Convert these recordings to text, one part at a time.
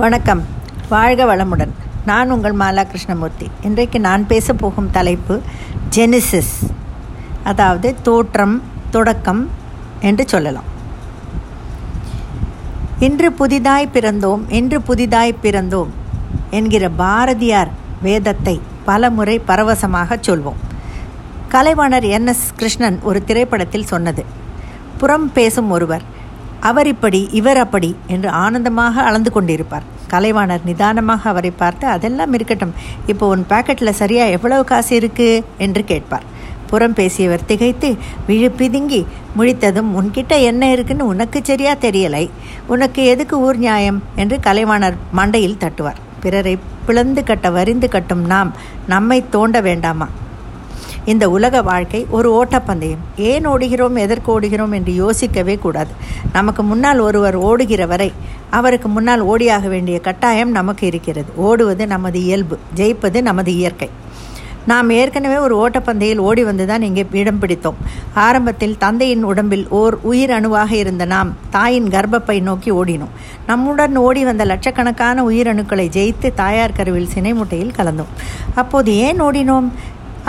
வணக்கம். வாழ்க வளமுடன். நான் உங்கள் மாலா கிருஷ்ணமூர்த்தி. இன்றைக்கு நான் பேச போகும் தலைப்பு ஜெனிசிஸ் அதாவது தோற்றம் தொடக்கம் என்று சொல்லலாம். இன்று புதிதாய் பிறந்தோம் இன்று புதிதாய் பிறந்தோம் என்கிற பாரதியார் வேதத்தை பல முறை பரவசமாக சொல்வோம். கலைவாணர் என் எஸ் கிருஷ்ணன் ஒரு திரைப்படத்தில் சொன்னது புறம் பேசும் ஒருவர் அவர் இப்படி இவர் அப்படி என்று ஆனந்தமாக அளந்து கொண்டிருப்பார். கலைவாணர் நிதானமாக அவரை பார்த்து அதெல்லாம் இருக்கட்டும். இப்போ உன் பாக்கெட்டில் சரியாக எவ்வளவு காசு இருக்குது என்று கேட்பார். புறம் பேசியவர் திகைத்து விழு பிதுங்கி முழித்ததும் உன்கிட்ட என்ன இருக்குன்னு உனக்கு சரியா தெரியலை. உனக்கு எதுக்கு ஊர் நியாயம்? என்று கலைவாணர் மண்டையில் தட்டுவார். பிறரை பிளந்து கட்ட வரிந்து கட்டும் நாம் நம்மை தோண்ட வேண்டாமா? இந்த உலக வாழ்க்கை ஒரு ஓட்டப்பந்தயம். ஏன் ஓடுகிறோம் எதற்கு ஓடுகிறோம் என்று யோசிக்கவே கூடாது. நமக்கு முன்னால் ஒருவர் ஓடுகிற வரை அவருக்கு முன்னால் ஓடியாக வேண்டிய கட்டாயம் நமக்கு இருக்கிறது. ஓடுவது நமது இயல்பு ஜெயிப்பது நமது இயற்கை. நாம் ஏற்கனவே ஒரு ஓட்டப்பந்தையில் ஓடி வந்துதான் இங்கே இடம் பிடித்தோம். ஆரம்பத்தில் தந்தையின் உடம்பில் ஓர் உயிர் அணுவாக இருந்த நாம் தாயின் கர்ப்பப்பை நோக்கி ஓடினோம். நம்முடன் ஓடி வந்த லட்சக்கணக்கான உயிரணுக்களை ஜெயித்து தாயார் கருவில் சினைமுட்டையில் கலந்தோம். அப்போது ஏன் ஓடினோம்?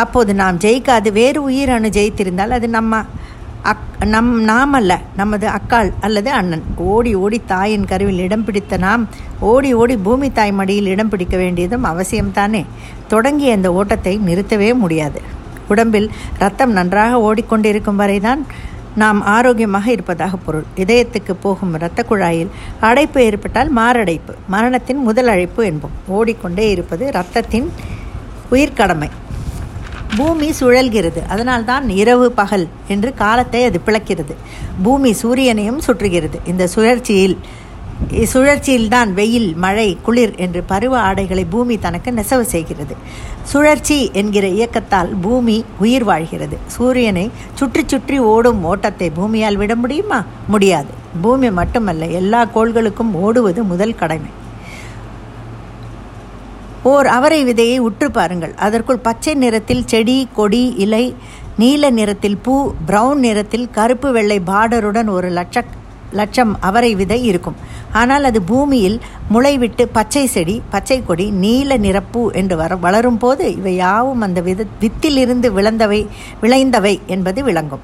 அப்போது நாம் ஜெயிக்காது வேறு உயிரணு ஜெயித்திருந்தால் அது நம்ம அக் நம் நாம் அல்ல நமது அக்காள் அல்லது அண்ணன். ஓடி ஓடி தாயின் கருவில் இடம் பிடித்த நாம் ஓடி ஓடி பூமி தாய் மடியில் இடம் பிடிக்க வேண்டியதும் அவசியம்தானே. தொடங்கிய இந்த ஓட்டத்தை நிறுத்தவே முடியாது. உடம்பில் ரத்தம் நன்றாக ஓடிக்கொண்டிருக்கும் வரைதான் நாம் ஆரோக்கியமாக இருப்பதாக பொருள். இதயத்துக்கு போகும் இரத்த குழாயில் அடைப்பு ஏற்பட்டால் மாரடைப்பு மரணத்தின் முதல் அழைப்பு என்போம். ஓடிக்கொண்டே இருப்பது இரத்தத்தின் உயிர்க்கடமை. பூமி சுழல்கிறது. அதனால்தான் இரவு பகல் என்று காலத்தை அது பிளக்கிறது. பூமி சூரியனையும் சுற்றுகிறது. இந்த சுழற்சியில் சுழற்சியில்தான் வெயில் மழை குளிர் என்று பருவ ஆடைகளை பூமி தனக்கு நெசவு செய்கிறது. சுழற்சி என்கிற இயக்கத்தால் பூமி உயிர் வாழ்கிறது. சூரியனை சுற்றி சுற்றி ஓடும் ஓட்டத்தை பூமியால் விட முடியுமா? முடியாது. பூமி மட்டுமல்ல எல்லா கோள்களுக்கும் ஓடுவது முதல் கடமை. ஓர் அவரை விதையை உற்று பாருங்கள். அதற்குள் பச்சை நிறத்தில் செடி கொடி இலை நீல நிறத்தில் பூ பிரவுன் நிறத்தில் கருப்பு வெள்ளை பார்டருடன் ஒரு லட்ச லட்சம் அவரை விதை இருக்கும். ஆனால் அது பூமியில் முளைவிட்டு பச்சை செடி பச்சை கொடி நீல நிறப்பூ என்று வர வளரும் போது இவை யாவும் அந்த வித வித்திலிருந்து விளைந்தவை விளைந்தவை என்பது விளங்கும்.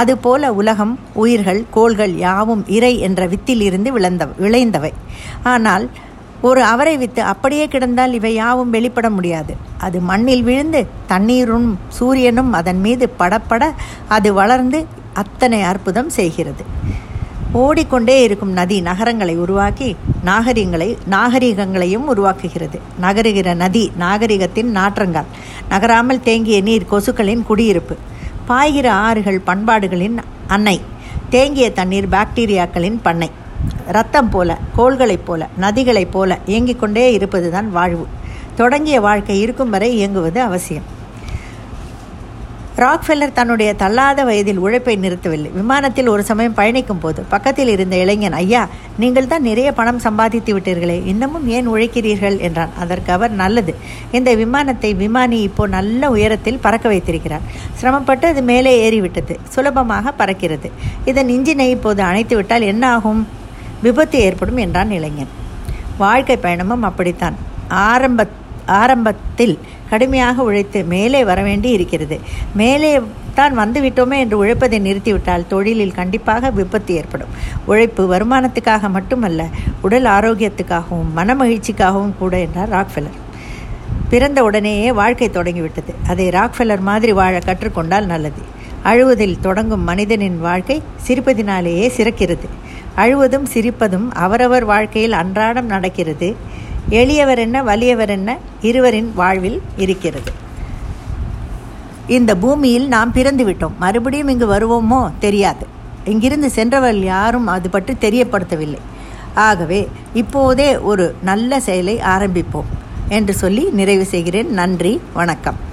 அதுபோல உலகம் உயிர்கள் கோள்கள் யாவும் இறை என்ற வித்திலிருந்து விளந்த விளைந்தவை. ஆனால் ஒரு அவரை வித்து அப்படியே கிடந்தால் இவை யாவும் வெளிப்பட முடியாது. அது மண்ணில் விழுந்து தண்ணீரும் சூரியனும் அதன் மீது படப்பட அது வளர்ந்து அத்தனை அற்புதம் செய்கிறது. ஓடிக்கொண்டே இருக்கும் நதி நகரங்களை உருவாக்கி நாகரிகங்களை நாகரிகங்களையும் உருவாக்குகிறது. நகருகிற நதி நாகரிகத்தின் நாற்றங்கால் நகராமல் தேங்கிய நீர் கொசுக்களின் குடியிருப்பு பாய்கிற ஆறுகள் பண்பாடுகளின் அன்னை தேங்கிய தண்ணீர் பாக்டீரியாக்களின் பண்ணை. ரத்தம் போல கோள்களைப் போல நதிகளைப் போல இயங்கிக் கொண்டே இருப்பதுதான் வாழ்வு. தொடங்கிய வாழ்க்கை இருக்கும் வரை இயங்குவது அவசியம். ராக்ஃபெல்லர் தன்னுடைய தள்ளாத வயதில் உழைப்பை நிறுத்தவில்லை. விமானத்தில் ஒரு சமயம் பயணிக்கும் போது பக்கத்தில் இருந்த இளைஞன் ஐயா நீங்கள் தான் நிறைய பணம் சம்பாதித்து விட்டீர்களே இன்னமும் ஏன் உழைக்கிறீர்கள்? என்றான். அதற்கு அவர் நல்லது. இந்த விமானத்தை விமானி இப்போ நல்ல உயரத்தில் பறக்க வைத்திருக்கிறார். சிரமப்பட்டு அது மேலே ஏறிவிட்டது. சுலபமாக பறக்கிறது. இதன் இன்ஜினை இப்போது அணைத்து விட்டால் என்ன ஆகும்? விபத்து ஏற்படும் என்றான் இளைஞன். வாழ்க்கை பயணமும் அப்படித்தான். ஆரம்ப ஆரம்பத்தில் கடுமையாக உழைத்து மேலே வர வேண்டி இருக்கிறது. மேலே தான் வந்துவிட்டோமே என்று உழைப்பதை நிறுத்திவிட்டால் தொழிலில் கண்டிப்பாக விபத்து ஏற்படும். உழைப்பு வருமானத்துக்காக மட்டுமல்ல உடல் ஆரோக்கியத்துக்காகவும் மன மகிழ்ச்சிக்காகவும் கூட என்றார் ராக்ஃபெல்லர் பிறந்த உடனேயே வாழ்க்கை தொடங்கிவிட்டது. அதை ராக்ஃபெல்லர் மாதிரி வாழ கற்றுக்கொண்டால் நல்லது. அழுவதில் தொடங்கும் மனிதனின் வாழ்க்கை சிரிப்பதினாலேயே சிறக்கிறது. அழுவதும் சிரிப்பதும் அவரவர் வாழ்க்கையில் அன்றாடம் நடக்கிறது. எளியவர் என்ன வலியவர் என்ன இருவரின் வாழ்வில் இருக்கிறது. இந்த பூமியில் நாம் பிறந்து விட்டோம் மறுபடியும் இங்கு வருவோமோ தெரியாது. இங்கிருந்து சென்றவர்கள் யாரும் அது பற்றி தெரியப்படுத்தவில்லை. ஆகவே இப்போதே ஒரு நல்ல செயலை ஆரம்பிப்போம் என்று சொல்லி நிறைவு செய்கிறேன். நன்றி வணக்கம்.